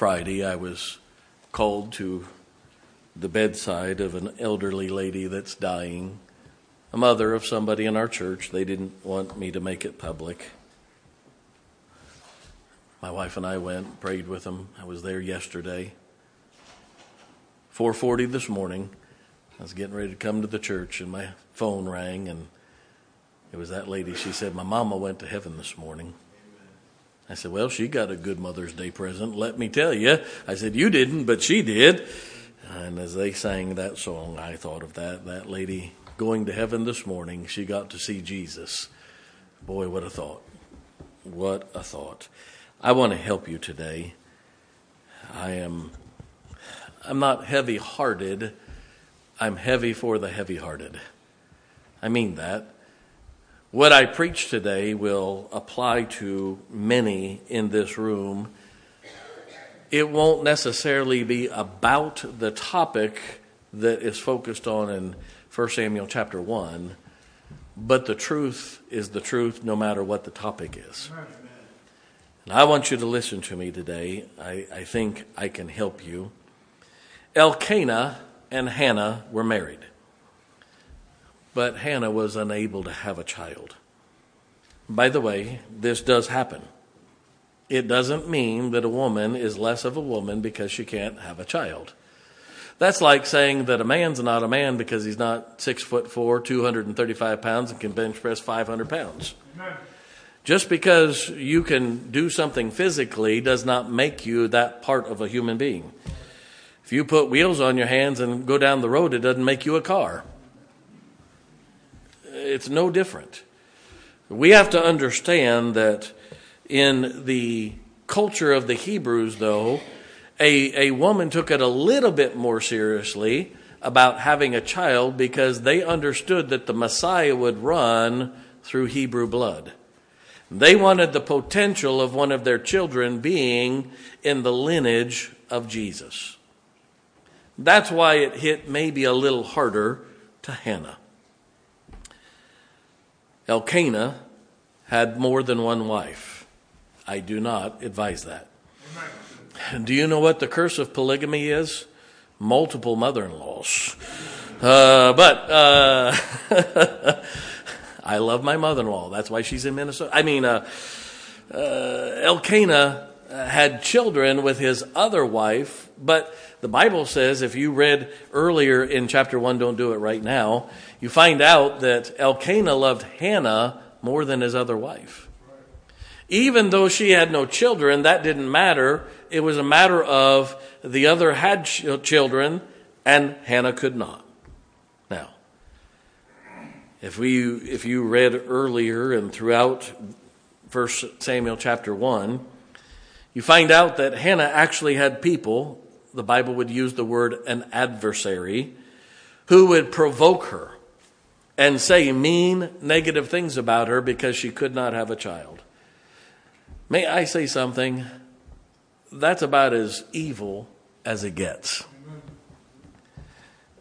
Friday, I was called to the bedside of an elderly lady that's dying, a mother of somebody in our church. They didn't want me to make it public. My wife and I went, prayed with them. I was there yesterday. 4:40 this morning. I was getting ready to come to the church and my phone rang and it was that lady. She said, "My mama went to heaven this morning." I said, Well, she got a good Mother's Day present, let me tell you. I said, You didn't, but she did. And as they sang that song, I thought of that. That lady going to heaven this morning, she got to see Jesus. Boy, what a thought. What a thought. I want to help you today. I am I'm not heavy-hearted. I'm heavy for the heavy-hearted. I mean that. What I preach today will apply to many in this room. It won't necessarily be about the topic that is focused on in 1 Samuel chapter 1, but the truth is the truth no matter what the topic is. And I want you to listen to me today. I, I think I can help you. Elkanah and Hannah were married. But Hannah was unable to have a child. By the way, this does happen. It doesn't mean that a woman is less of a woman because she can't have a child. That's like saying that a man's not a man because he's not six foot four, 235 pounds, and can bench press 500 pounds. Amen. Just because you can do something physically does not make you that part of a human being. If you put wheels on your hands and go down the road, it doesn't make you a car it's no different. We have to understand that in the culture of the Hebrews, though, a, a woman took it a little bit more seriously about having a child because they understood that the Messiah would run through Hebrew blood. They wanted the potential of one of their children being in the lineage of Jesus. That's why it hit maybe a little harder to Hannah. Elkanah had more than one wife. I do not advise that. Do you know what the curse of polygamy is? Multiple mother in laws. Uh, but uh, I love my mother in law. That's why she's in Minnesota. I mean, uh, uh Elkanah had children with his other wife, but the Bible says, if you read earlier in chapter 1, don't do it right now, you find out that Elkanah loved Hannah more than his other wife. Even though she had no children, that didn't matter. It was a matter of the other had children and Hannah could not. Now, if we if you read earlier and throughout 1 Samuel chapter 1, you find out that Hannah actually had people, the Bible would use the word an adversary, who would provoke her and say mean, negative things about her because she could not have a child. May I say something? That's about as evil as it gets.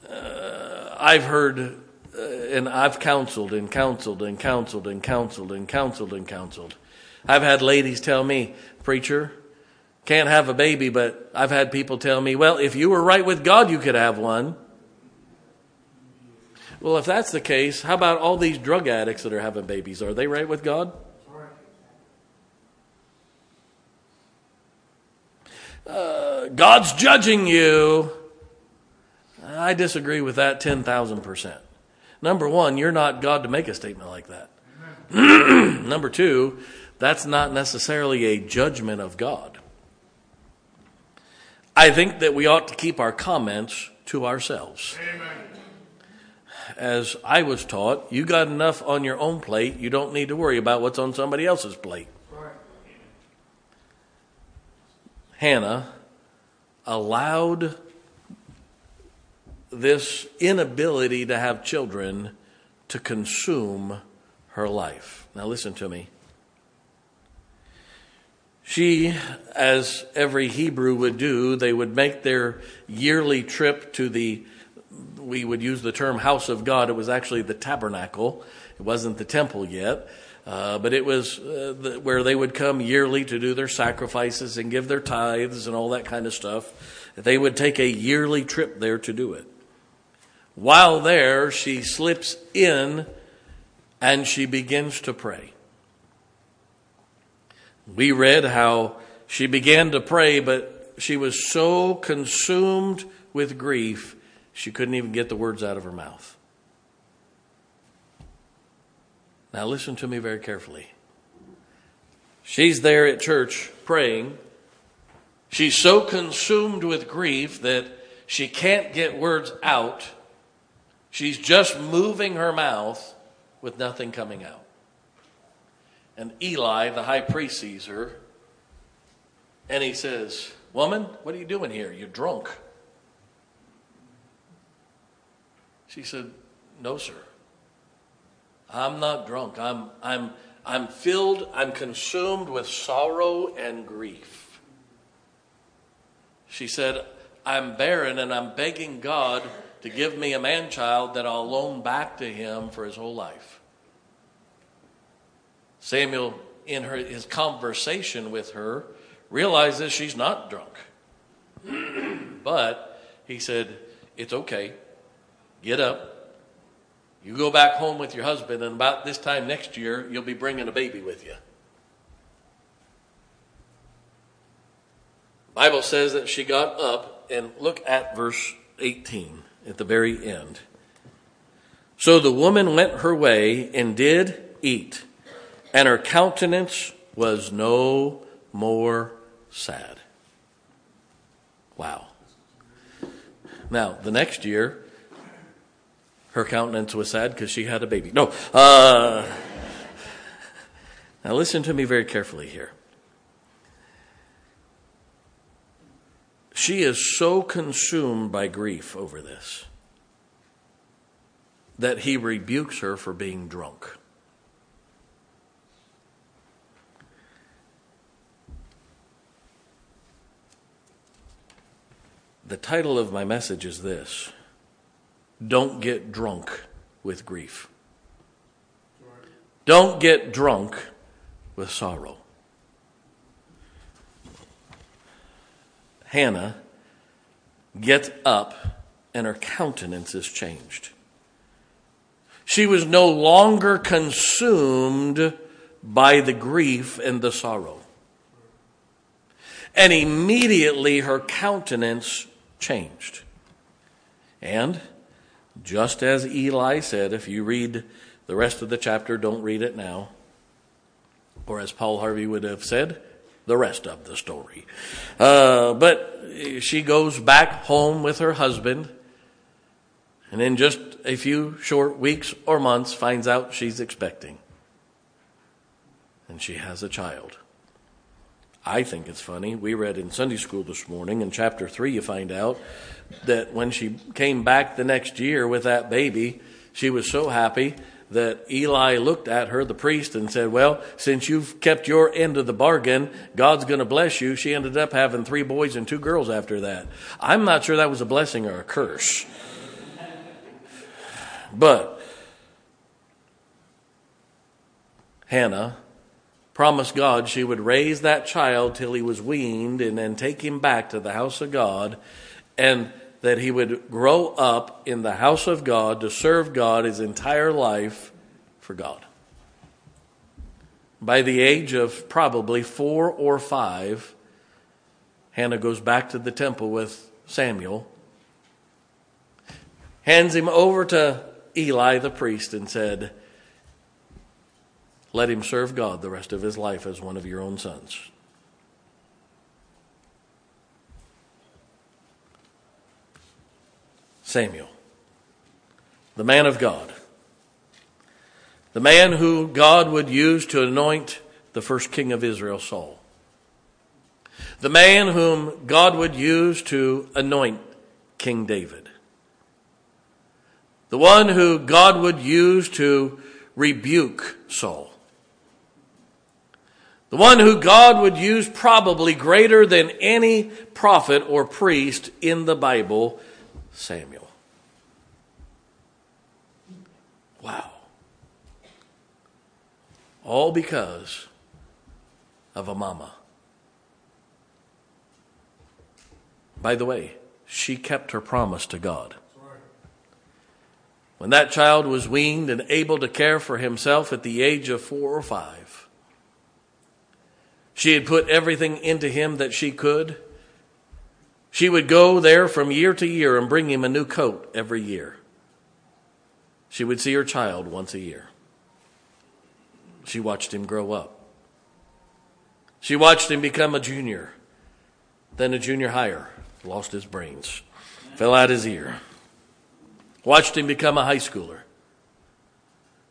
Uh, I've heard uh, and I've counseled and counseled and counseled and counseled and counseled and counseled. I've had ladies tell me, Preacher, can't have a baby, but I've had people tell me, well, if you were right with God, you could have one. Well, if that's the case, how about all these drug addicts that are having babies? Are they right with God? Uh, God's judging you. I disagree with that 10,000%. Number one, you're not God to make a statement like that. Number two, that's not necessarily a judgment of God. I think that we ought to keep our comments to ourselves. Amen. As I was taught, you got enough on your own plate, you don't need to worry about what's on somebody else's plate. Right. Hannah allowed this inability to have children to consume her life. Now, listen to me. She, as every Hebrew would do, they would make their yearly trip to the, we would use the term house of God. It was actually the tabernacle. It wasn't the temple yet. Uh, but it was uh, the, where they would come yearly to do their sacrifices and give their tithes and all that kind of stuff. They would take a yearly trip there to do it. While there, she slips in and she begins to pray. We read how she began to pray, but she was so consumed with grief, she couldn't even get the words out of her mouth. Now, listen to me very carefully. She's there at church praying. She's so consumed with grief that she can't get words out. She's just moving her mouth with nothing coming out. And Eli, the high priest, sees her and he says, Woman, what are you doing here? You're drunk. She said, No, sir. I'm not drunk. I'm, I'm, I'm filled, I'm consumed with sorrow and grief. She said, I'm barren and I'm begging God to give me a man child that I'll loan back to him for his whole life. Samuel, in her, his conversation with her, realizes she's not drunk. but he said, It's okay. Get up. You go back home with your husband, and about this time next year, you'll be bringing a baby with you. Bible says that she got up and look at verse 18 at the very end. So the woman went her way and did eat, and her countenance was no more sad. Wow. Now, the next year, her countenance was sad because she had a baby. No. Uh, now, listen to me very carefully here. She is so consumed by grief over this that he rebukes her for being drunk. The title of my message is this Don't get drunk with grief. Don't get drunk with sorrow. Hannah gets up and her countenance is changed. She was no longer consumed by the grief and the sorrow. And immediately her countenance changed. And just as Eli said, if you read the rest of the chapter, don't read it now. Or as Paul Harvey would have said, the rest of the story. Uh, but she goes back home with her husband, and in just a few short weeks or months finds out she's expecting. And she has a child. I think it's funny. We read in Sunday school this morning in chapter 3, you find out that when she came back the next year with that baby, she was so happy that Eli looked at her, the priest, and said, Well, since you've kept your end of the bargain, God's going to bless you. She ended up having three boys and two girls after that. I'm not sure that was a blessing or a curse. But Hannah promised God she would raise that child till he was weaned and then take him back to the house of God and that he would grow up in the house of God to serve God his entire life for God. By the age of probably four or five, Hannah goes back to the temple with Samuel, hands him over to Eli the priest, and said, let him serve God the rest of his life as one of your own sons. Samuel, the man of God, the man who God would use to anoint the first king of Israel, Saul, the man whom God would use to anoint King David, the one who God would use to rebuke Saul. The one who God would use probably greater than any prophet or priest in the Bible, Samuel. Wow. All because of a mama. By the way, she kept her promise to God. When that child was weaned and able to care for himself at the age of four or five, she had put everything into him that she could. She would go there from year to year and bring him a new coat every year. She would see her child once a year. She watched him grow up. She watched him become a junior, then a junior higher, lost his brains, fell out his ear. Watched him become a high schooler.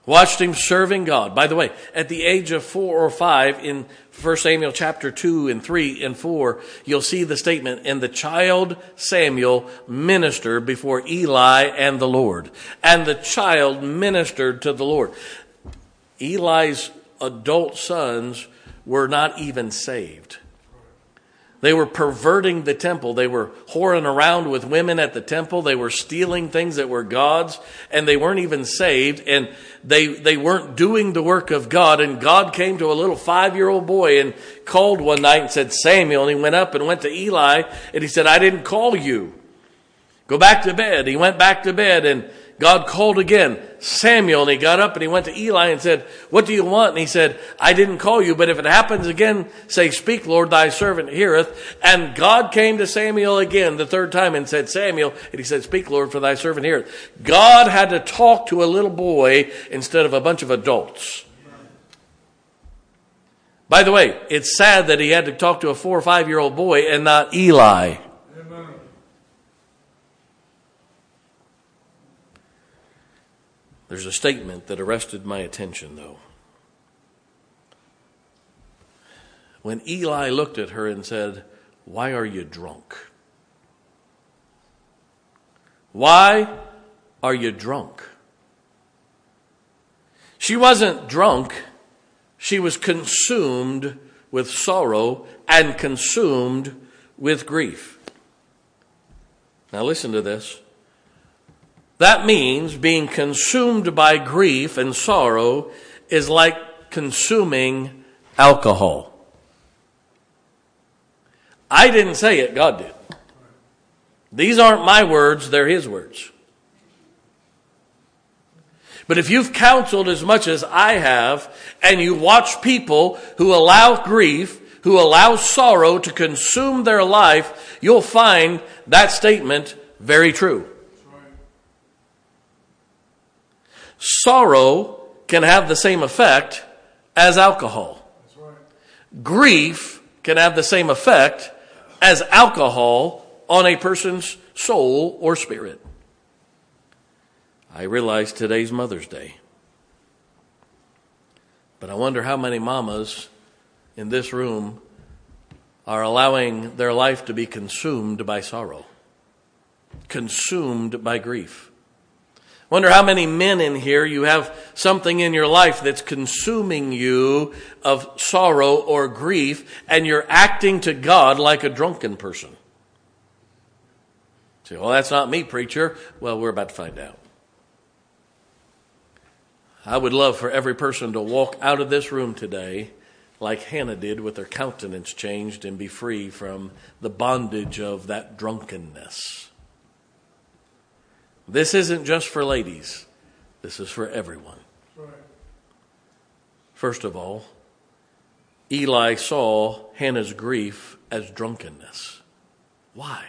Watched him serving God. By the way, at the age of four or five in 1 Samuel chapter 2 and 3 and 4, you'll see the statement, and the child Samuel ministered before Eli and the Lord. And the child ministered to the Lord. Eli's adult sons were not even saved. They were perverting the temple. They were whoring around with women at the temple. They were stealing things that were God's and they weren't even saved and they, they weren't doing the work of God. And God came to a little five year old boy and called one night and said, Samuel. And he went up and went to Eli and he said, I didn't call you. Go back to bed. He went back to bed and God called again, Samuel, and he got up and he went to Eli and said, What do you want? And he said, I didn't call you, but if it happens again, say, Speak, Lord, thy servant heareth. And God came to Samuel again the third time and said, Samuel, and he said, Speak, Lord, for thy servant heareth. God had to talk to a little boy instead of a bunch of adults. By the way, it's sad that he had to talk to a four or five year old boy and not Eli. There's a statement that arrested my attention, though. When Eli looked at her and said, Why are you drunk? Why are you drunk? She wasn't drunk, she was consumed with sorrow and consumed with grief. Now, listen to this. That means being consumed by grief and sorrow is like consuming alcohol. I didn't say it, God did. These aren't my words, they're His words. But if you've counseled as much as I have, and you watch people who allow grief, who allow sorrow to consume their life, you'll find that statement very true. Sorrow can have the same effect as alcohol. Right. Grief can have the same effect as alcohol on a person's soul or spirit. I realize today's Mother's Day. But I wonder how many mamas in this room are allowing their life to be consumed by sorrow, consumed by grief. Wonder how many men in here you have something in your life that's consuming you of sorrow or grief, and you're acting to God like a drunken person. Say, well, that's not me, preacher. Well, we're about to find out. I would love for every person to walk out of this room today like Hannah did with her countenance changed and be free from the bondage of that drunkenness. This isn't just for ladies, this is for everyone. First of all, Eli saw Hannah's grief as drunkenness. Why?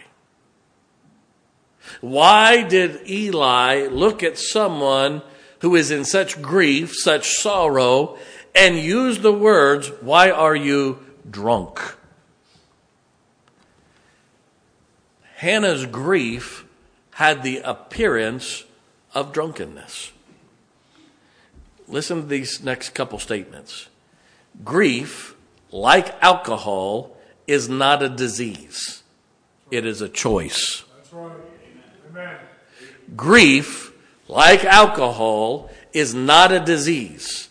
Why did Eli look at someone who is in such grief, such sorrow, and use the words, Why are you drunk? Hannah's grief had the appearance of drunkenness. Listen to these next couple statements. Grief, like alcohol, is not a disease, it is a choice. That's right. Amen. Grief, like alcohol, is not a disease,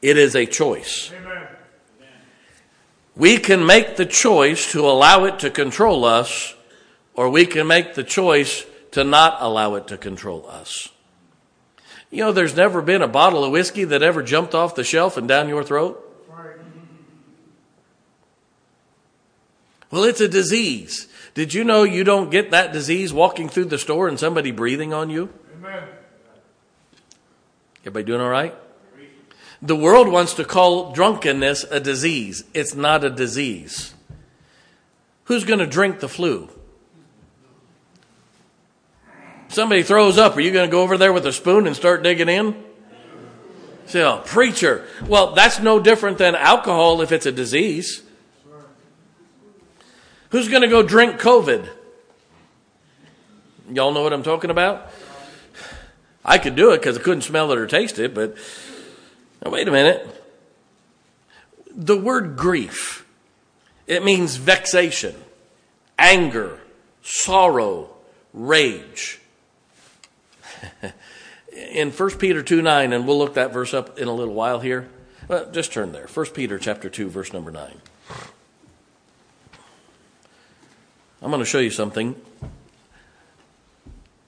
it is a choice. Amen. We can make the choice to allow it to control us, or we can make the choice to not allow it to control us. You know, there's never been a bottle of whiskey that ever jumped off the shelf and down your throat. Well, it's a disease. Did you know you don't get that disease walking through the store and somebody breathing on you? Amen. Everybody doing all right? The world wants to call drunkenness a disease. It's not a disease. Who's going to drink the flu? Somebody throws up. Are you going to go over there with a spoon and start digging in? Oh, preacher. Well, that's no different than alcohol if it's a disease. Who's going to go drink COVID? Y'all know what I'm talking about? I could do it because I couldn't smell it or taste it, but wait a minute. The word grief, it means vexation, anger, sorrow, rage. in 1 Peter 2 9, and we'll look that verse up in a little while here. Well, just turn there. 1 Peter chapter 2, verse number 9. I'm going to show you something.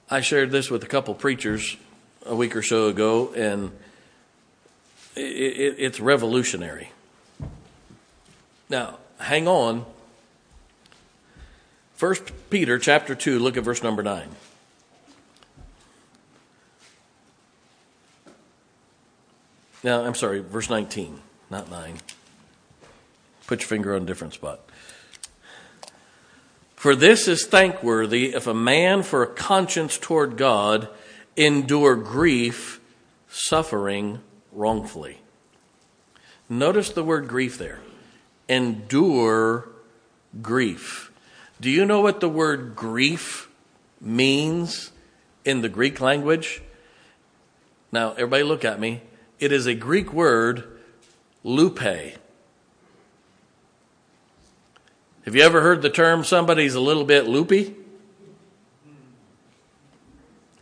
I shared this with a couple preachers a week or so ago, and it, it, it's revolutionary. Now, hang on. First Peter chapter 2, look at verse number 9. Now, I'm sorry, verse 19, not 9. Put your finger on a different spot. For this is thankworthy if a man for a conscience toward God endure grief, suffering wrongfully. Notice the word grief there. Endure grief. Do you know what the word grief means in the Greek language? Now, everybody look at me. It is a Greek word, lupe. Have you ever heard the term somebody's a little bit loopy?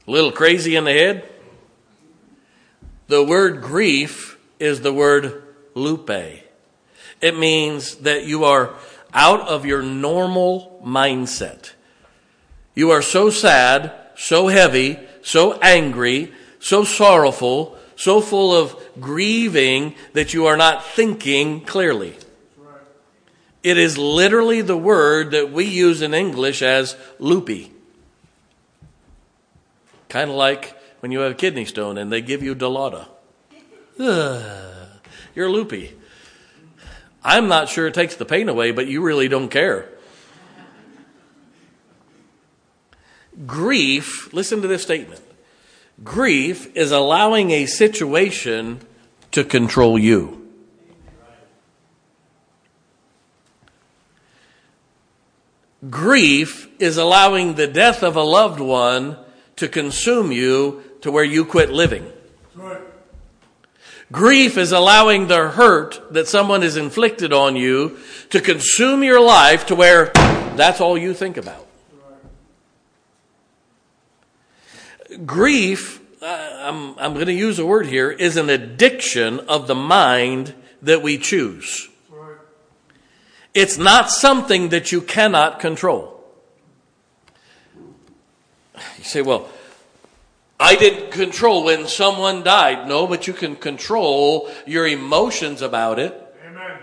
A little crazy in the head? The word grief is the word lupe. It means that you are out of your normal mindset. You are so sad, so heavy, so angry, so sorrowful, so full of grieving that you are not thinking clearly. It is literally the word that we use in English as loopy. Kind of like when you have a kidney stone and they give you Dilaudid. You're loopy. I'm not sure it takes the pain away, but you really don't care. Grief, listen to this statement Grief is allowing a situation to control you. Grief is allowing the death of a loved one to consume you to where you quit living. Grief is allowing the hurt that someone has inflicted on you to consume your life to where that's all you think about. Grief, I'm, I'm going to use a word here, is an addiction of the mind that we choose. It's not something that you cannot control. You say, well, I didn't control when someone died. No, but you can control your emotions about it. Amen.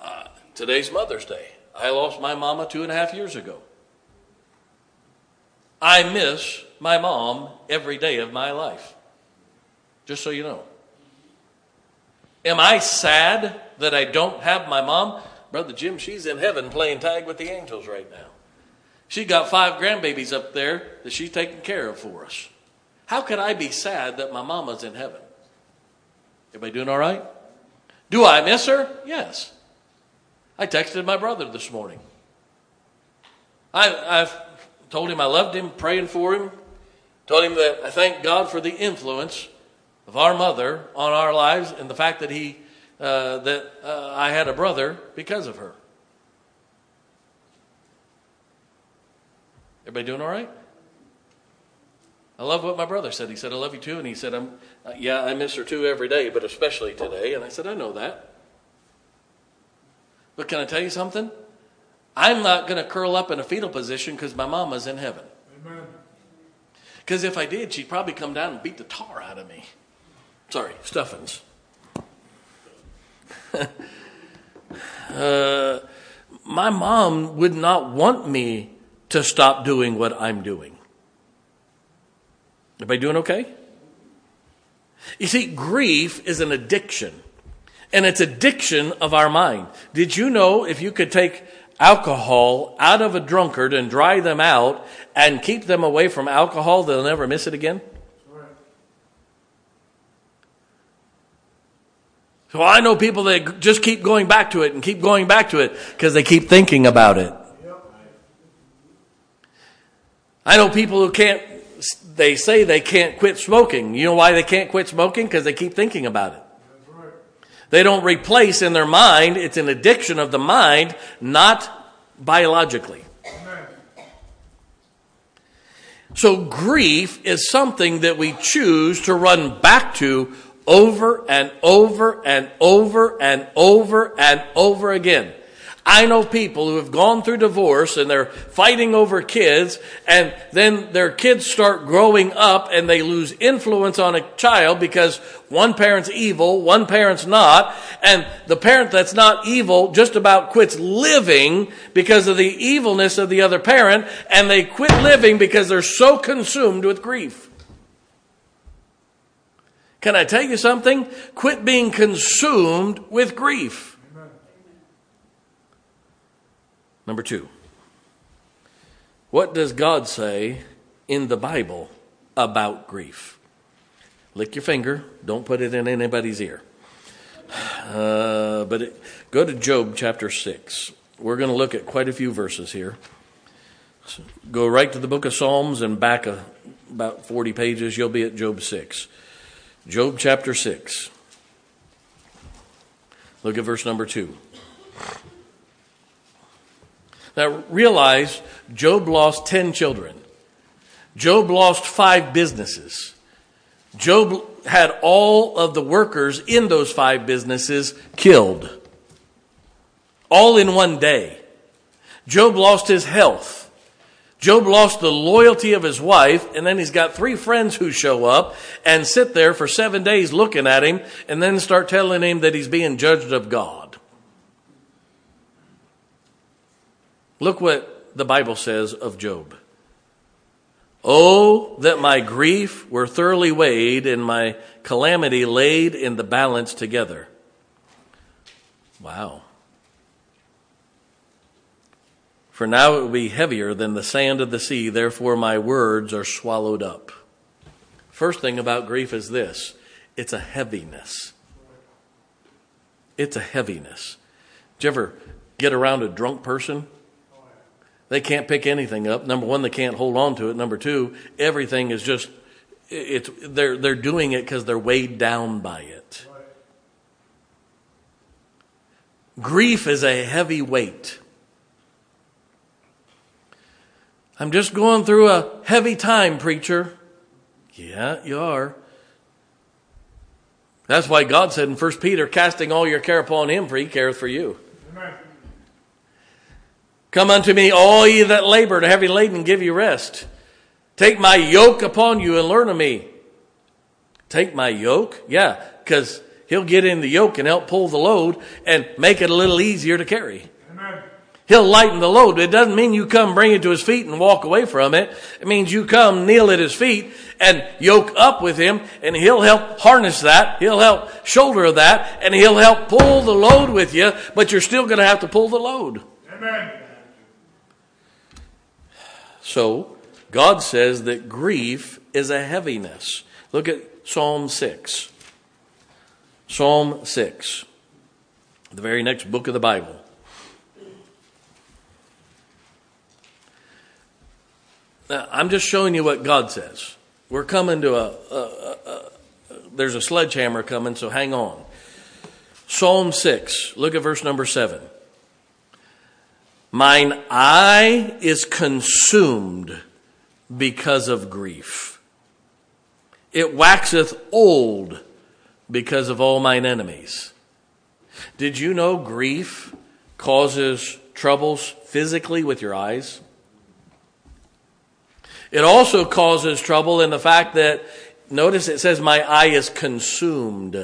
Uh, today's Mother's Day. I lost my mama two and a half years ago. I miss my mom every day of my life. Just so you know. Am I sad that I don't have my mom? Brother Jim, she's in heaven playing tag with the angels right now. She got five grandbabies up there that she's taking care of for us. How could I be sad that my mama's in heaven? Everybody doing all right? Do I miss her? Yes. I texted my brother this morning. I, I've told him I loved him, praying for him, told him that I thank God for the influence of our mother on our lives and the fact that he uh, that uh, I had a brother because of her. Everybody doing all right? I love what my brother said. He said, I love you too. And he said, I'm, uh, Yeah, I miss her too every day, but especially today. And I said, I know that. But can I tell you something? I'm not going to curl up in a fetal position because my mama's in heaven. Because if I did, she'd probably come down and beat the tar out of me. Sorry, Stuffins. uh, my mom would not want me to stop doing what I'm doing. Everybody doing okay? You see, grief is an addiction, and it's addiction of our mind. Did you know if you could take alcohol out of a drunkard and dry them out and keep them away from alcohol, they'll never miss it again? So I know people that just keep going back to it and keep going back to it because they keep thinking about it. I know people who can't, they say they can't quit smoking. You know why they can't quit smoking? Because they keep thinking about it. They don't replace in their mind, it's an addiction of the mind, not biologically. So grief is something that we choose to run back to over and over and over and over and over again. I know people who have gone through divorce and they're fighting over kids and then their kids start growing up and they lose influence on a child because one parent's evil, one parent's not, and the parent that's not evil just about quits living because of the evilness of the other parent and they quit living because they're so consumed with grief. Can I tell you something? Quit being consumed with grief. Amen. Number two, what does God say in the Bible about grief? Lick your finger, don't put it in anybody's ear. Uh, but it, go to Job chapter 6. We're going to look at quite a few verses here. So go right to the book of Psalms and back a, about 40 pages, you'll be at Job 6. Job chapter 6. Look at verse number 2. Now realize Job lost 10 children. Job lost five businesses. Job had all of the workers in those five businesses killed. All in one day. Job lost his health. Job lost the loyalty of his wife, and then he's got three friends who show up and sit there for seven days looking at him, and then start telling him that he's being judged of God. Look what the Bible says of Job. Oh, that my grief were thoroughly weighed and my calamity laid in the balance together. Wow. For now it will be heavier than the sand of the sea, therefore my words are swallowed up. First thing about grief is this it's a heaviness. It's a heaviness. Did you ever get around a drunk person? They can't pick anything up. Number one, they can't hold on to it. Number two, everything is just it's they're they're doing it because they're weighed down by it. Grief is a heavy weight. I'm just going through a heavy time, preacher. Yeah, you are. That's why God said in 1 Peter, casting all your care upon him, for he careth for you. Amen. Come unto me, all ye that labor and heavy laden, give you rest. Take my yoke upon you and learn of me. Take my yoke? Yeah, because he'll get in the yoke and help pull the load and make it a little easier to carry. Amen. He'll lighten the load. It doesn't mean you come bring it to his feet and walk away from it. It means you come kneel at his feet and yoke up with him and he'll help harness that. He'll help shoulder that and he'll help pull the load with you, but you're still going to have to pull the load. Amen. So, God says that grief is a heaviness. Look at Psalm 6. Psalm 6, the very next book of the Bible. Now, I'm just showing you what God says. We're coming to a, a, a, a there's a sledgehammer coming, so hang on. Psalm 6, look at verse number 7. Mine eye is consumed because of grief. It waxeth old because of all mine enemies. Did you know grief causes troubles physically with your eyes? It also causes trouble in the fact that, notice it says, my eye is consumed.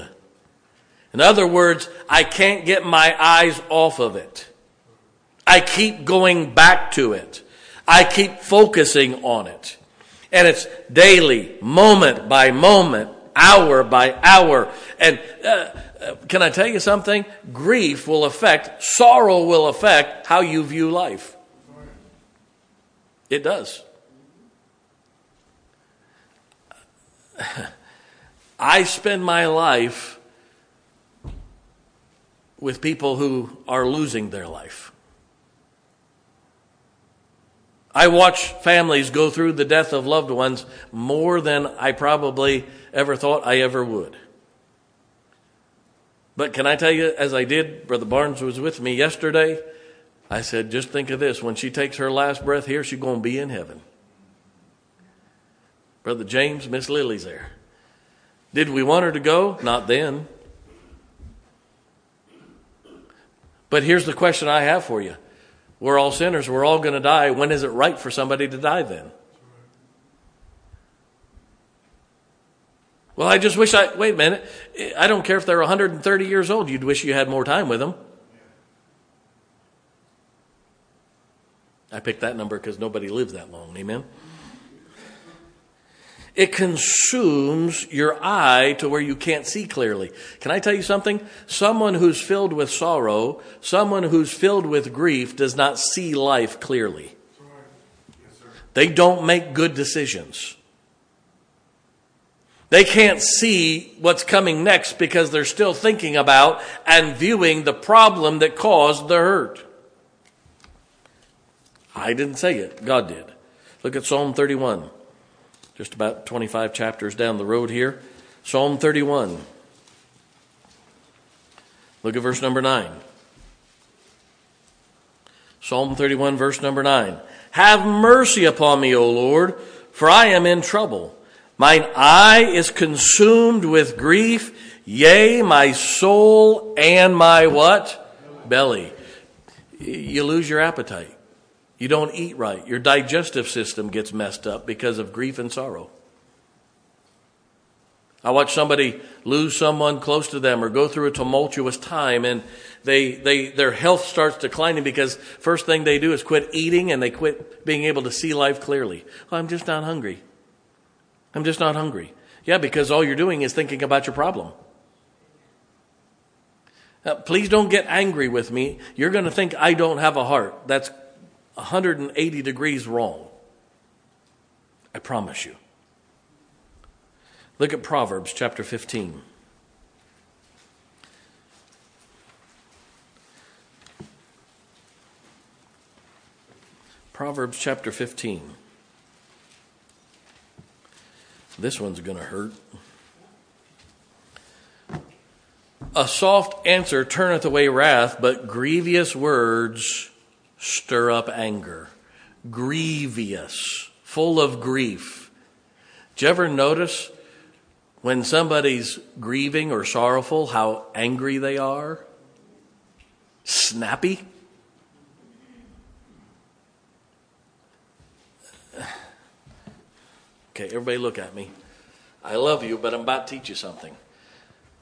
In other words, I can't get my eyes off of it. I keep going back to it. I keep focusing on it. And it's daily, moment by moment, hour by hour. And uh, uh, can I tell you something? Grief will affect, sorrow will affect how you view life. It does. I spend my life with people who are losing their life. I watch families go through the death of loved ones more than I probably ever thought I ever would. But can I tell you, as I did, Brother Barnes was with me yesterday. I said, just think of this. When she takes her last breath here, she's going to be in heaven. Brother James, Miss Lily's there. Did we want her to go? Not then. But here's the question I have for you. We're all sinners. We're all going to die. When is it right for somebody to die then? Well, I just wish I, wait a minute. I don't care if they're 130 years old. You'd wish you had more time with them. I picked that number because nobody lives that long. Amen. It consumes your eye to where you can't see clearly. Can I tell you something? Someone who's filled with sorrow, someone who's filled with grief does not see life clearly. They don't make good decisions. They can't see what's coming next because they're still thinking about and viewing the problem that caused the hurt. I didn't say it, God did. Look at Psalm 31 just about 25 chapters down the road here. Psalm 31. Look at verse number 9. Psalm 31, verse number 9. Have mercy upon me, O Lord, for I am in trouble. Mine eye is consumed with grief, yea, my soul and my what? Belly. You lose your appetite. You don't eat right. Your digestive system gets messed up because of grief and sorrow. I watch somebody lose someone close to them or go through a tumultuous time and they, they, their health starts declining because first thing they do is quit eating and they quit being able to see life clearly. I'm just not hungry. I'm just not hungry. Yeah, because all you're doing is thinking about your problem. Now, please don't get angry with me. You're going to think I don't have a heart. That's 180 degrees wrong. I promise you. Look at Proverbs chapter 15. Proverbs chapter 15. This one's going to hurt. A soft answer turneth away wrath, but grievous words stir up anger. Grievous, full of grief. Do you ever notice when somebody's grieving or sorrowful how angry they are? Snappy? Okay, everybody look at me. I love you, but I'm about to teach you something.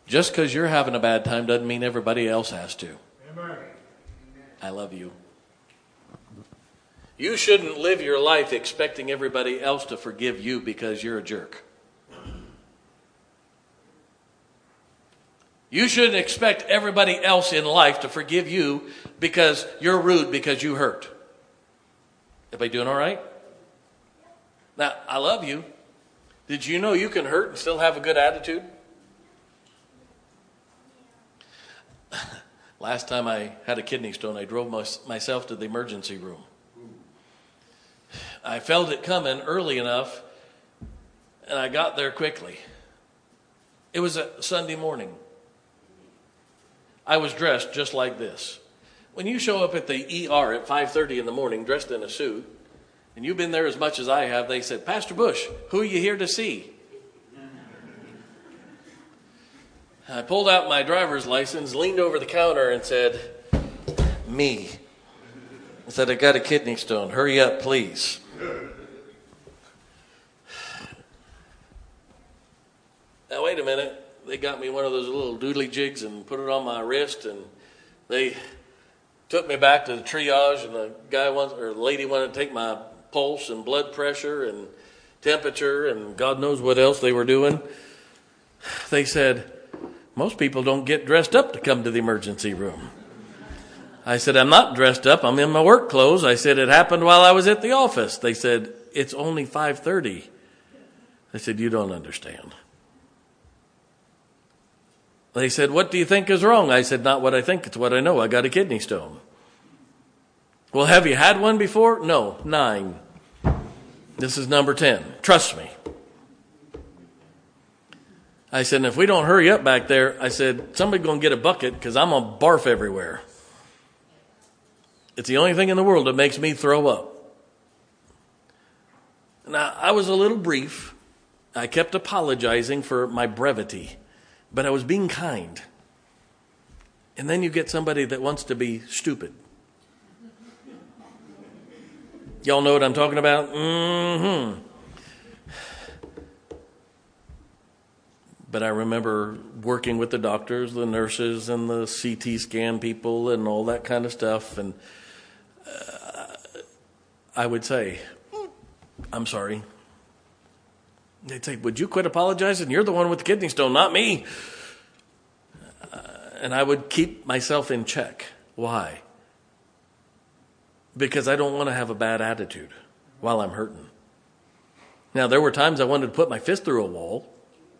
Just because you're having a bad time doesn't mean everybody else has to. Amen. I love you. You shouldn't live your life expecting everybody else to forgive you because you're a jerk. You shouldn't expect everybody else in life to forgive you because you're rude because you hurt. Everybody doing all right? Now, I love you. Did you know you can hurt and still have a good attitude? Last time I had a kidney stone, I drove myself to the emergency room. I felt it coming early enough, and I got there quickly. It was a Sunday morning. I was dressed just like this. When you show up at the ER at 5:30 in the morning dressed in a suit, and you've been there as much as I have, they said, "Pastor Bush, who are you here to see?" I pulled out my driver's license, leaned over the counter, and said, "Me." I said, "I got a kidney stone. Hurry up, please." Now, wait a minute. They got me one of those little doodly jigs and put it on my wrist, and they took me back to the triage, and the guy wants, or the lady wanted to take my pulse and blood pressure and temperature and God knows what else they were doing. They said, most people don't get dressed up to come to the emergency room. I said, I'm not dressed up. I'm in my work clothes. I said, it happened while I was at the office. They said, it's only 530. I said, you don't understand. They said, what do you think is wrong? I said, not what I think. It's what I know. I got a kidney stone. Well, have you had one before? No, nine. This is number 10. Trust me. I said, if we don't hurry up back there, I said, somebody's going to get a bucket because I'm going to barf everywhere. It's the only thing in the world that makes me throw up. Now, I was a little brief. I kept apologizing for my brevity, but I was being kind. And then you get somebody that wants to be stupid. Y'all know what I'm talking about? Mm hmm. But I remember working with the doctors, the nurses, and the CT scan people, and all that kind of stuff. And I would say, I'm sorry. They'd say, Would you quit apologizing? You're the one with the kidney stone, not me. Uh, and I would keep myself in check. Why? Because I don't want to have a bad attitude while I'm hurting. Now, there were times I wanted to put my fist through a wall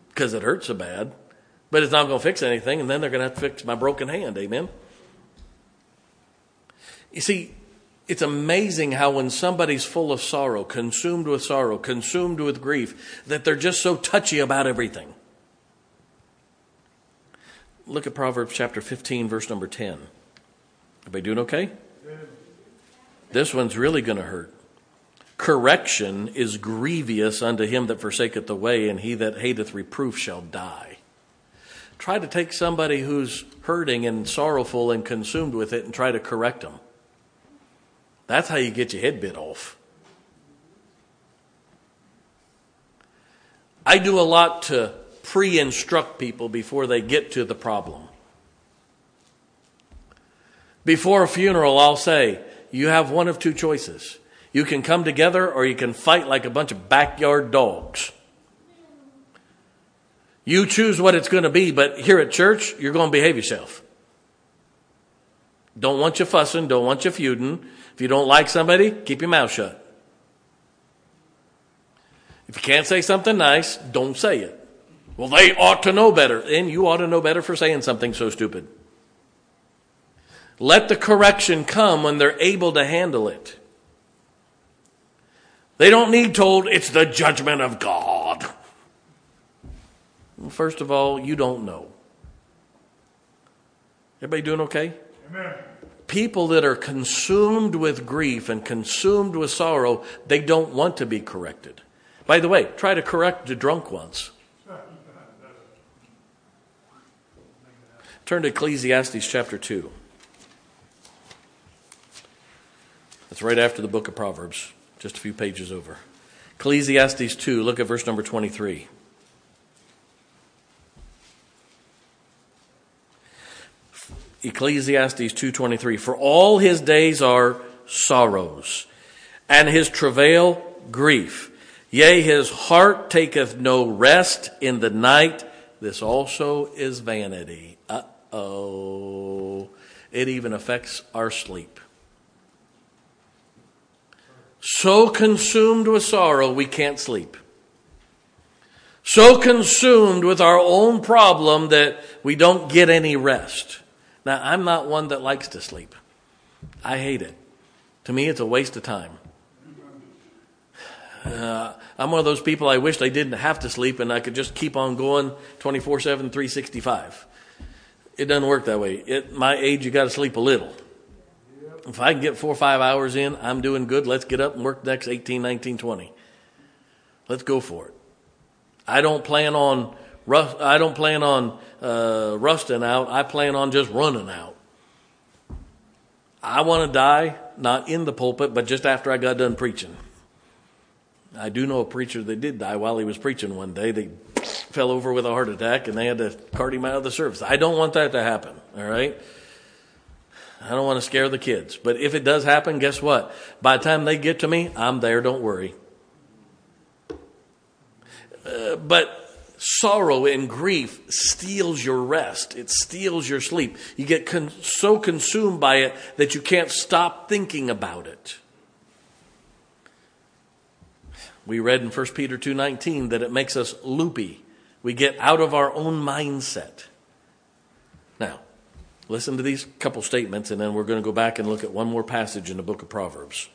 because it hurt so bad, but it's not going to fix anything, and then they're going to have to fix my broken hand. Amen? You see, it's amazing how when somebody's full of sorrow, consumed with sorrow, consumed with grief, that they're just so touchy about everything. Look at Proverbs chapter 15, verse number 10. Everybody doing okay? This one's really going to hurt. Correction is grievous unto him that forsaketh the way, and he that hateth reproof shall die. Try to take somebody who's hurting and sorrowful and consumed with it and try to correct them. That's how you get your head bit off. I do a lot to pre instruct people before they get to the problem. Before a funeral, I'll say, you have one of two choices. You can come together or you can fight like a bunch of backyard dogs. You choose what it's going to be, but here at church, you're going to behave yourself. Don't want you fussing, don't want you feuding. If you don't like somebody, keep your mouth shut. If you can't say something nice, don't say it. Well, they ought to know better. And you ought to know better for saying something so stupid. Let the correction come when they're able to handle it. They don't need told it's the judgment of God. Well, first of all, you don't know. Everybody doing okay? People that are consumed with grief and consumed with sorrow, they don't want to be corrected. By the way, try to correct the drunk once. Turn to Ecclesiastes chapter 2. That's right after the book of Proverbs, just a few pages over. Ecclesiastes 2, look at verse number 23. Ecclesiastes 2:23 For all his days are sorrows and his travail grief. Yea his heart taketh no rest in the night. This also is vanity. Uh-oh. It even affects our sleep. So consumed with sorrow we can't sleep. So consumed with our own problem that we don't get any rest now, I'm not one that likes to sleep. I hate it. To me, it's a waste of time. Uh, I'm one of those people I wish I didn't have to sleep and I could just keep on going 24 7, 365. It doesn't work that way. At my age, you got to sleep a little. If I can get four or five hours in, I'm doing good. Let's get up and work next 18, 19, 20. Let's go for it. I don't plan on Rust, I don't plan on uh, rusting out. I plan on just running out. I want to die, not in the pulpit, but just after I got done preaching. I do know a preacher that did die while he was preaching one day. They fell over with a heart attack and they had to cart him out of the service. I don't want that to happen, all right? I don't want to scare the kids. But if it does happen, guess what? By the time they get to me, I'm there, don't worry. Uh, but sorrow and grief steals your rest. It steals your sleep. You get con- so consumed by it that you can't stop thinking about it. We read in 1 Peter 2:19 that it makes us loopy. We get out of our own mindset. Now, listen to these couple statements and then we're going to go back and look at one more passage in the book of Proverbs.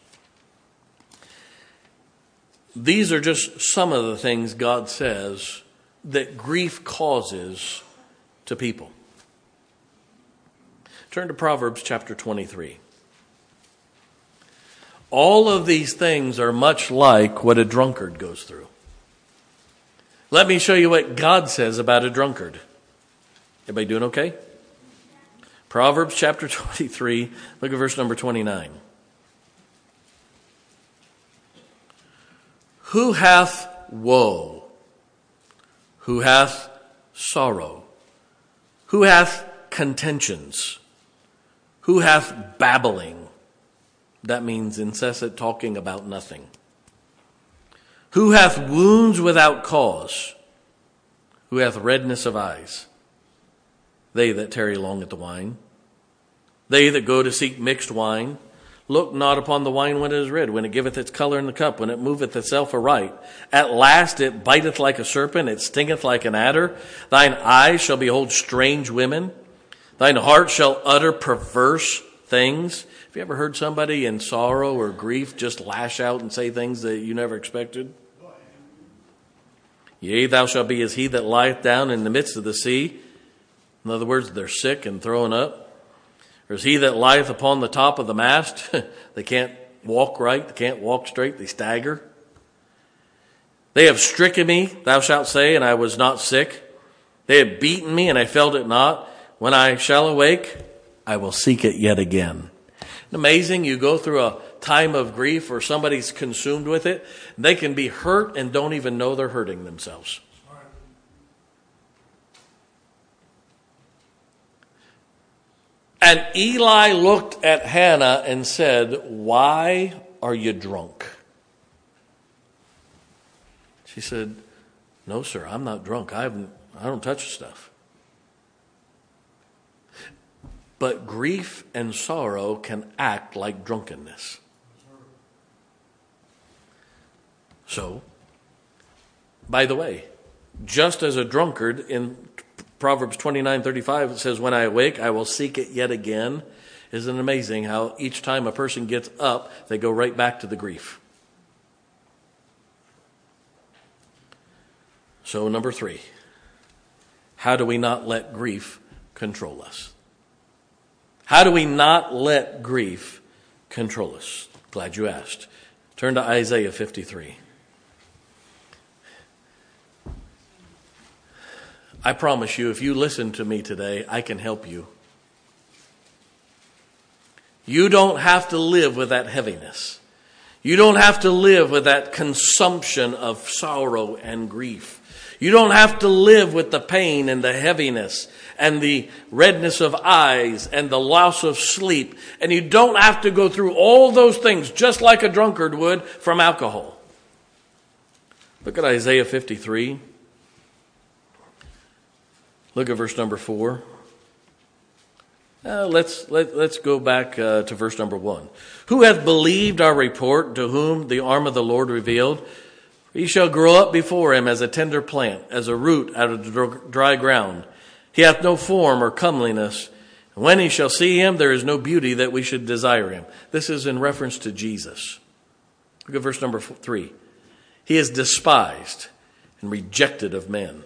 These are just some of the things God says that grief causes to people. Turn to Proverbs chapter 23. All of these things are much like what a drunkard goes through. Let me show you what God says about a drunkard. Everybody doing okay? Proverbs chapter 23, look at verse number 29. Who hath woe? Who hath sorrow? Who hath contentions? Who hath babbling? That means incessant talking about nothing. Who hath wounds without cause? Who hath redness of eyes? They that tarry long at the wine. They that go to seek mixed wine. Look not upon the wine when it is red, when it giveth its color in the cup, when it moveth itself aright. At last it biteth like a serpent, it stingeth like an adder. Thine eyes shall behold strange women. Thine heart shall utter perverse things. Have you ever heard somebody in sorrow or grief just lash out and say things that you never expected? Yea, thou shalt be as he that lieth down in the midst of the sea. In other words, they're sick and throwing up. As he that lieth upon the top of the mast. they can't walk right, they can't walk straight, they stagger. They have stricken me, thou shalt say, and I was not sick. They have beaten me, and I felt it not. When I shall awake, I will seek it yet again amazing? You go through a time of grief or somebody's consumed with it, they can be hurt and don't even know they're hurting themselves. And Eli looked at Hannah and said, Why are you drunk? She said, No, sir, I'm not drunk. I, haven't, I don't touch stuff. But grief and sorrow can act like drunkenness. So, by the way, just as a drunkard in Proverbs 29:35 says when I awake I will seek it yet again, isn't it amazing how each time a person gets up they go right back to the grief. So number 3. How do we not let grief control us? How do we not let grief control us? Glad you asked. Turn to Isaiah 53. I promise you, if you listen to me today, I can help you. You don't have to live with that heaviness. You don't have to live with that consumption of sorrow and grief. You don't have to live with the pain and the heaviness and the redness of eyes and the loss of sleep. And you don't have to go through all those things just like a drunkard would from alcohol. Look at Isaiah 53. Look at verse number 4. Uh, let's let, let's go back uh, to verse number one. Who hath believed our report? To whom the arm of the Lord revealed? He shall grow up before him as a tender plant, as a root out of dry ground. He hath no form or comeliness. When he shall see him, there is no beauty that we should desire him. This is in reference to Jesus. Look at verse number three. He is despised and rejected of men.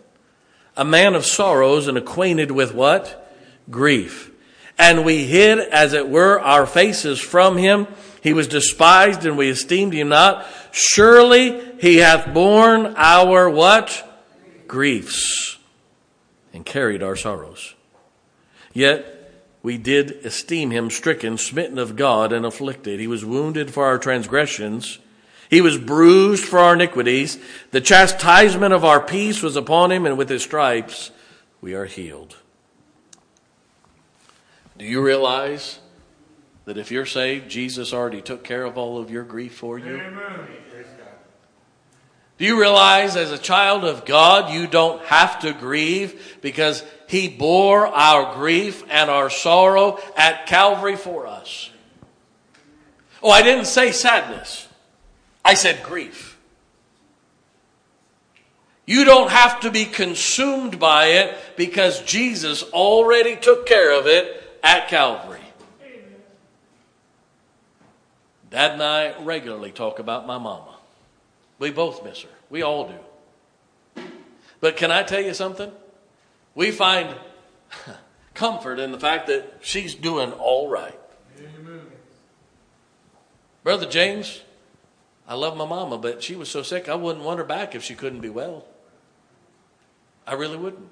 A man of sorrows and acquainted with what? Grief. And we hid, as it were, our faces from him. He was despised and we esteemed him not. Surely he hath borne our what? Griefs and carried our sorrows. Yet we did esteem him stricken, smitten of God, and afflicted. He was wounded for our transgressions, He was bruised for our iniquities. The chastisement of our peace was upon him, and with his stripes we are healed. Do you realize that if you're saved, Jesus already took care of all of your grief for you? Amen. Do you realize as a child of God, you don't have to grieve because He bore our grief and our sorrow at Calvary for us? Oh, I didn't say sadness. I said grief. You don't have to be consumed by it because Jesus already took care of it at Calvary. Dad and I regularly talk about my mama. We both miss her. We all do. But can I tell you something? We find comfort in the fact that she's doing all right. Amen. Brother James, I love my mama, but she was so sick, I wouldn't want her back if she couldn't be well. I really wouldn't.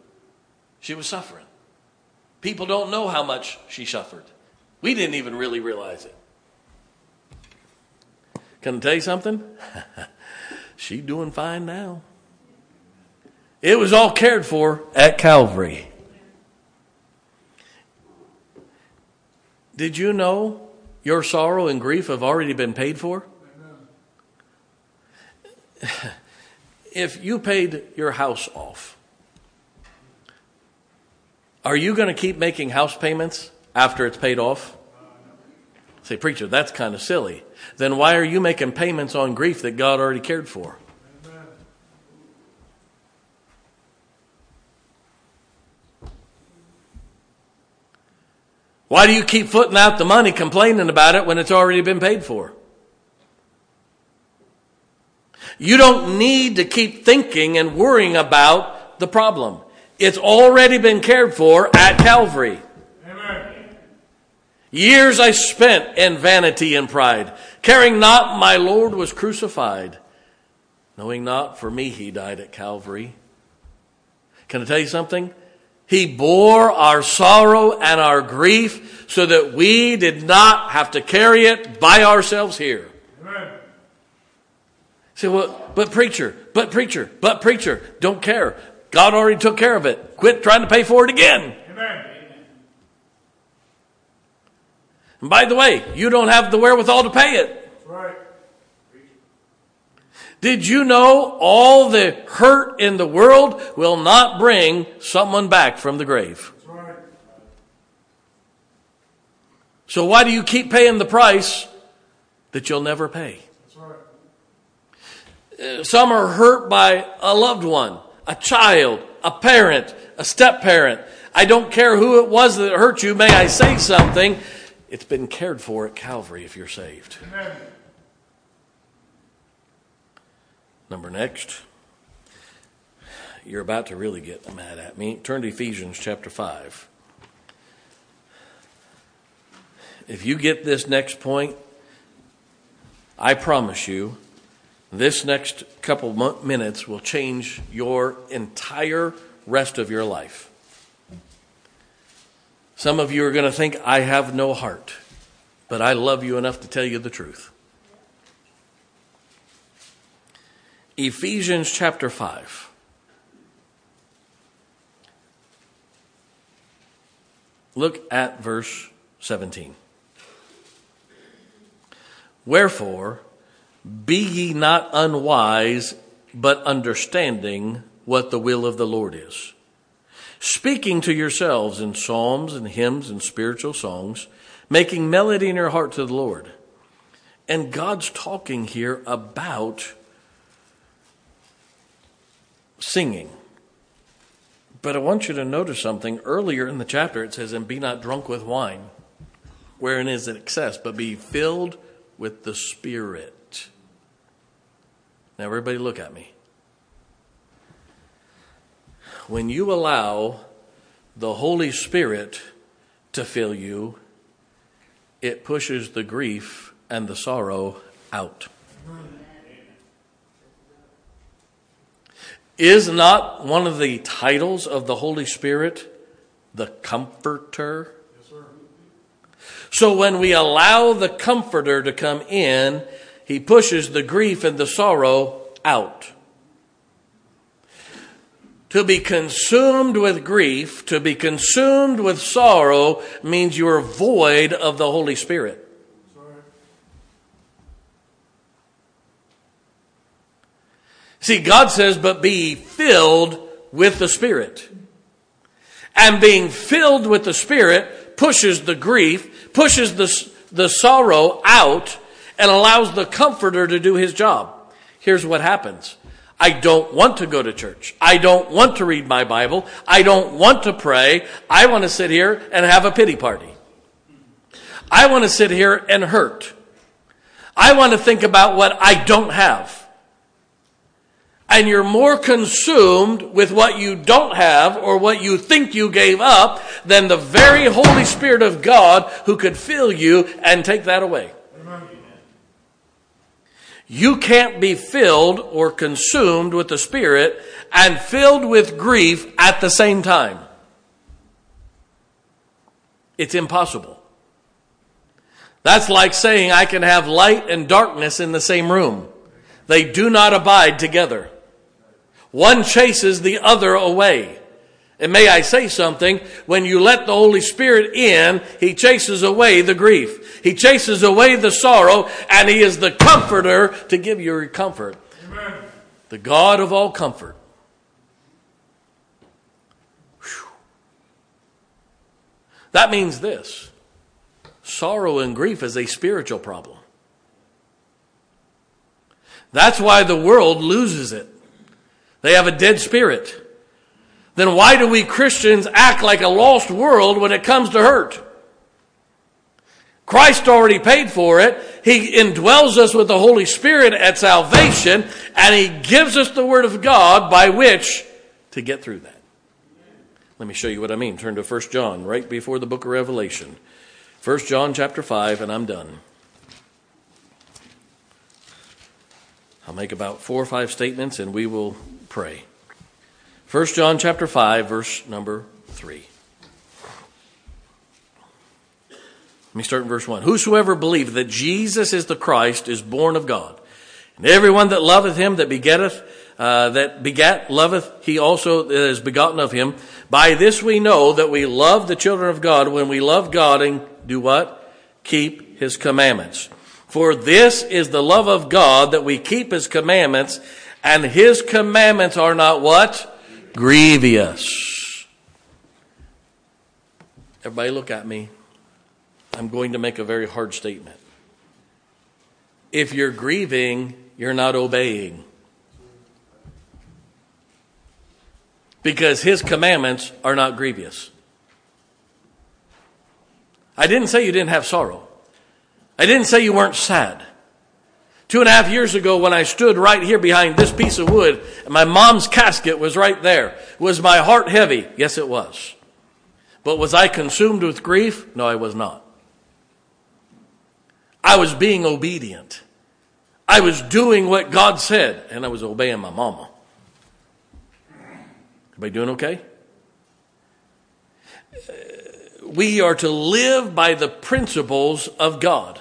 She was suffering. People don't know how much she suffered. We didn't even really realize it. Can I tell you something? She's doing fine now. It was all cared for at Calvary. Did you know your sorrow and grief have already been paid for? if you paid your house off, are you going to keep making house payments after it's paid off? Say, preacher, that's kind of silly. Then why are you making payments on grief that God already cared for? Why do you keep footing out the money complaining about it when it's already been paid for? You don't need to keep thinking and worrying about the problem. It's already been cared for at Calvary. Years I spent in vanity and pride, caring not my Lord was crucified, knowing not for me he died at Calvary. Can I tell you something? He bore our sorrow and our grief so that we did not have to carry it by ourselves here. Say, well, but preacher, but preacher, but preacher, don't care. God already took care of it. Quit trying to pay for it again. Amen. And by the way, you don't have the wherewithal to pay it. Right. Did you know all the hurt in the world will not bring someone back from the grave? Right. So why do you keep paying the price that you'll never pay? Uh, some are hurt by a loved one, a child, a parent, a step parent. I don't care who it was that hurt you. May I say something? It's been cared for at Calvary if you're saved. Amen. Number next. You're about to really get mad at me. Turn to Ephesians chapter 5. If you get this next point, I promise you this next couple minutes will change your entire rest of your life. Some of you are going to think, I have no heart, but I love you enough to tell you the truth. Ephesians chapter 5. Look at verse 17. Wherefore, be ye not unwise, but understanding what the will of the Lord is. Speaking to yourselves in psalms and hymns and spiritual songs, making melody in your heart to the Lord. And God's talking here about singing. But I want you to notice something. Earlier in the chapter, it says, And be not drunk with wine, wherein is excess, but be filled with the Spirit. Now, everybody, look at me. When you allow the Holy Spirit to fill you, it pushes the grief and the sorrow out. Is not one of the titles of the Holy Spirit the Comforter? Yes, so when we allow the Comforter to come in, he pushes the grief and the sorrow out. To be consumed with grief, to be consumed with sorrow, means you are void of the Holy Spirit. See, God says, but be filled with the Spirit. And being filled with the Spirit pushes the grief, pushes the, the sorrow out, and allows the Comforter to do his job. Here's what happens. I don't want to go to church. I don't want to read my Bible. I don't want to pray. I want to sit here and have a pity party. I want to sit here and hurt. I want to think about what I don't have and you're more consumed with what you don't have or what you think you gave up than the very Holy Spirit of God who could fill you and take that away. You can't be filled or consumed with the Spirit and filled with grief at the same time. It's impossible. That's like saying I can have light and darkness in the same room. They do not abide together. One chases the other away. And may I say something? When you let the Holy Spirit in, He chases away the grief. He chases away the sorrow, and He is the comforter to give you comfort. Amen. The God of all comfort. Whew. That means this sorrow and grief is a spiritual problem. That's why the world loses it. They have a dead spirit. Then why do we Christians act like a lost world when it comes to hurt? Christ already paid for it. He indwells us with the Holy Spirit at salvation, and He gives us the Word of God by which to get through that. Let me show you what I mean. Turn to 1 John, right before the book of Revelation. 1 John chapter 5, and I'm done. I'll make about four or five statements, and we will pray. 1 John chapter 5 verse number 3. Let me start in verse 1. Whosoever believeth that Jesus is the Christ is born of God. And everyone that loveth him that begetteth, uh, that begat, loveth he also that is begotten of him. By this we know that we love the children of God when we love God and do what? Keep his commandments. For this is the love of God that we keep his commandments and his commandments are not what? Grievous. Everybody look at me. I'm going to make a very hard statement. If you're grieving, you're not obeying. Because his commandments are not grievous. I didn't say you didn't have sorrow. I didn't say you weren't sad. Two and a half years ago, when I stood right here behind this piece of wood, and my mom's casket was right there, was my heart heavy? Yes, it was. But was I consumed with grief? No, I was not. I was being obedient. I was doing what God said, and I was obeying my mama. Everybody doing okay? We are to live by the principles of God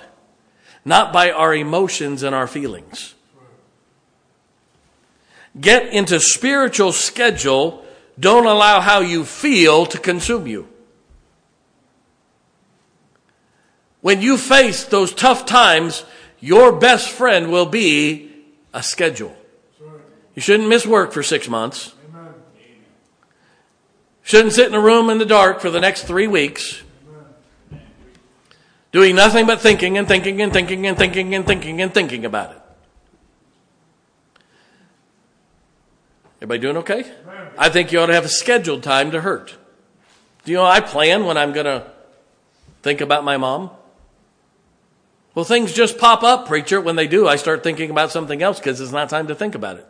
not by our emotions and our feelings. Get into spiritual schedule. Don't allow how you feel to consume you. When you face those tough times, your best friend will be a schedule. You shouldn't miss work for six months. Shouldn't sit in a room in the dark for the next three weeks doing nothing but thinking and thinking and thinking and thinking and thinking and thinking about it. Everybody doing okay? I think you ought to have a scheduled time to hurt. Do you know I plan when I'm going to think about my mom? Well, things just pop up, preacher. When they do, I start thinking about something else because it's not time to think about it.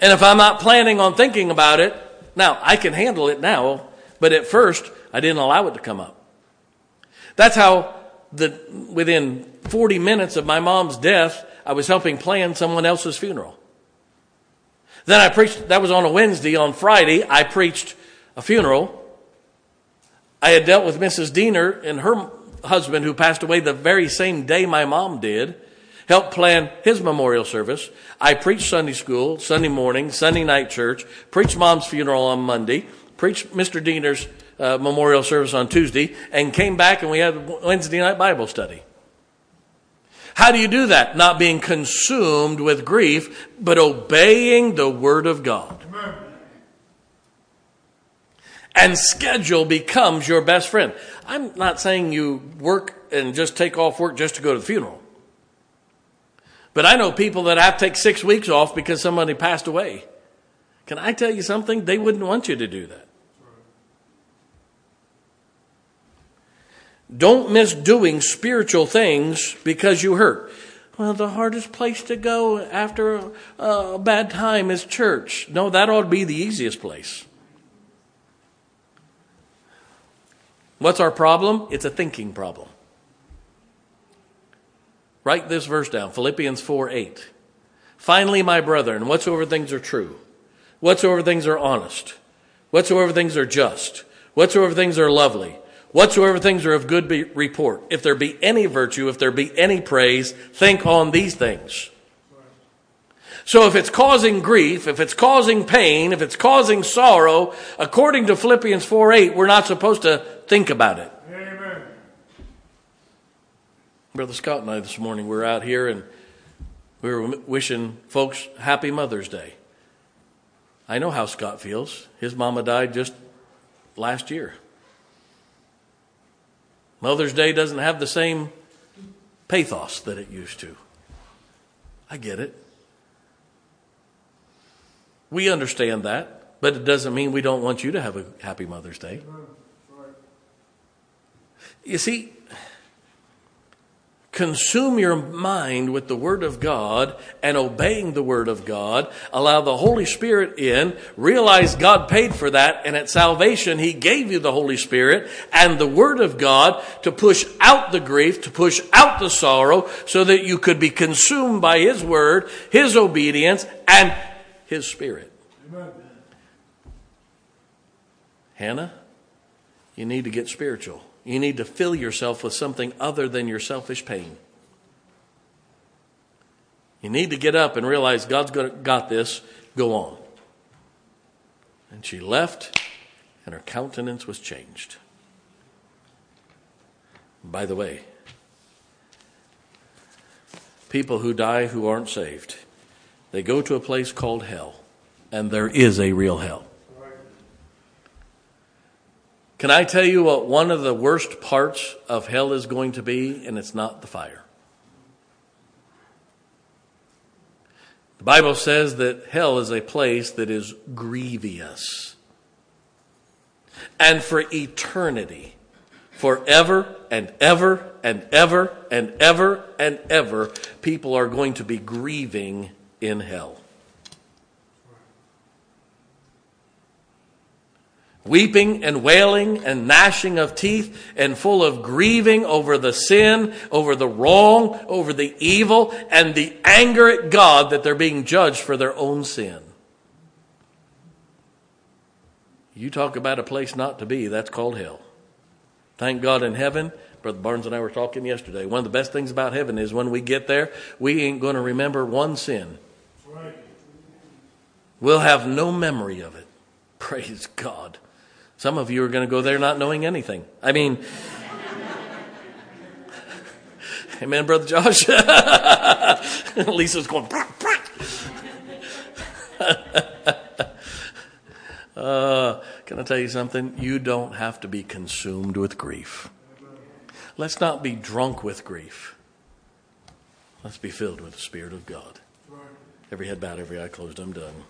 And if I'm not planning on thinking about it, now I can handle it now, but at first I didn't allow it to come up. That's how the, within 40 minutes of my mom's death, I was helping plan someone else's funeral. Then I preached, that was on a Wednesday. On Friday, I preached a funeral. I had dealt with Mrs. Diener and her husband, who passed away the very same day my mom did, helped plan his memorial service. I preached Sunday school, Sunday morning, Sunday night church, preached mom's funeral on Monday, preached Mr. Diener's uh, memorial service on Tuesday, and came back and we had Wednesday night Bible study. How do you do that? Not being consumed with grief, but obeying the Word of God. And schedule becomes your best friend. I'm not saying you work and just take off work just to go to the funeral. But I know people that have to take six weeks off because somebody passed away. Can I tell you something? They wouldn't want you to do that. Don't miss doing spiritual things because you hurt. Well, the hardest place to go after a, a, bad time is church. No, that ought to be the easiest place. What's our problem? It's a thinking problem. Write this verse down Philippians 4 8. Finally, my brethren, whatsoever things are true, whatsoever things are honest, whatsoever things are just, whatsoever things are lovely, Whatsoever things are of good report, if there be any virtue, if there be any praise, think on these things. So if it's causing grief, if it's causing pain, if it's causing sorrow, according to Philippians 4 8, we're not supposed to think about it. Amen. Brother Scott and I this morning we were out here and we were wishing folks happy Mother's Day. I know how Scott feels. His mama died just last year. Mother's Day doesn't have the same pathos that it used to. I get it. We understand that, but it doesn't mean we don't want you to have a happy Mother's Day. You see, consume your mind with the Word of God and obeying the Word of God. Allow the Holy Spirit in. Realize God paid for that, and at salvation, He gave you the Holy Spirit and the Word of God to push out the grief, to push out the sorrow, so that you could be consumed by His Word, His obedience, and His Spirit. Amen. Hannah, you need to get spiritual. You need to fill yourself with something other than your selfish pain. You need to get up and realize God's got this. Go on. And she left, and her countenance was changed. By the way, people who die who aren't saved, they go to a place called hell, and there is a real hell. Can I tell you what one of the worst parts of hell is going to be? And it's not the fire. The Bible says that hell is a place that is grievous. And for eternity, forever and ever and ever and ever and ever, people are going to be grieving in hell. weeping and wailing and gnashing of teeth and full of grieving over the sin, over the wrong, over the evil, and the anger at God that they're being judged for their own sin. You talk about a place not to be, that's called hell. Thank God in heaven. Brother Barnes and I were talking yesterday. One of the best things about heaven is when we get there, we ain't going to remember one sin. We'll have no memory of it. Praise God. Some of you are going to go there not knowing anything. I mean, Amen, Brother Josh. Lisa's going. uh, can I tell you something? You don't have to be consumed with grief. Let's not be drunk with grief. Let's be filled with the Spirit of God. Every head bowed, every eye closed. I'm done.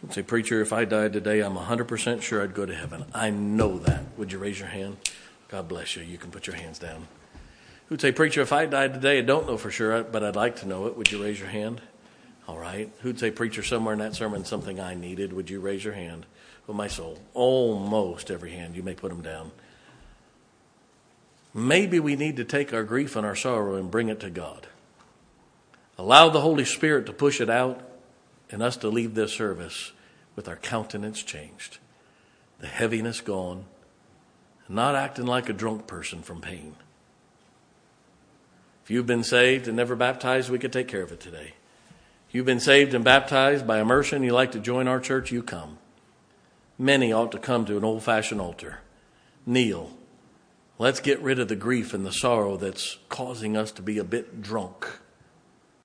Who'd say, preacher, if I died today, I'm 100% sure I'd go to heaven. I know that. Would you raise your hand? God bless you. You can put your hands down. Who'd say, preacher, if I died today, I don't know for sure, but I'd like to know it. Would you raise your hand? All right. Who'd say, preacher, somewhere in that sermon, something I needed? Would you raise your hand? Well, my soul, almost every hand. You may put them down. Maybe we need to take our grief and our sorrow and bring it to God. Allow the Holy Spirit to push it out and us to leave this service with our countenance changed, the heaviness gone, not acting like a drunk person from pain. If you've been saved and never baptized, we could take care of it today. If you've been saved and baptized by immersion, you like to join our church, you come. Many ought to come to an old fashioned altar. Kneel Let's get rid of the grief and the sorrow that's causing us to be a bit drunk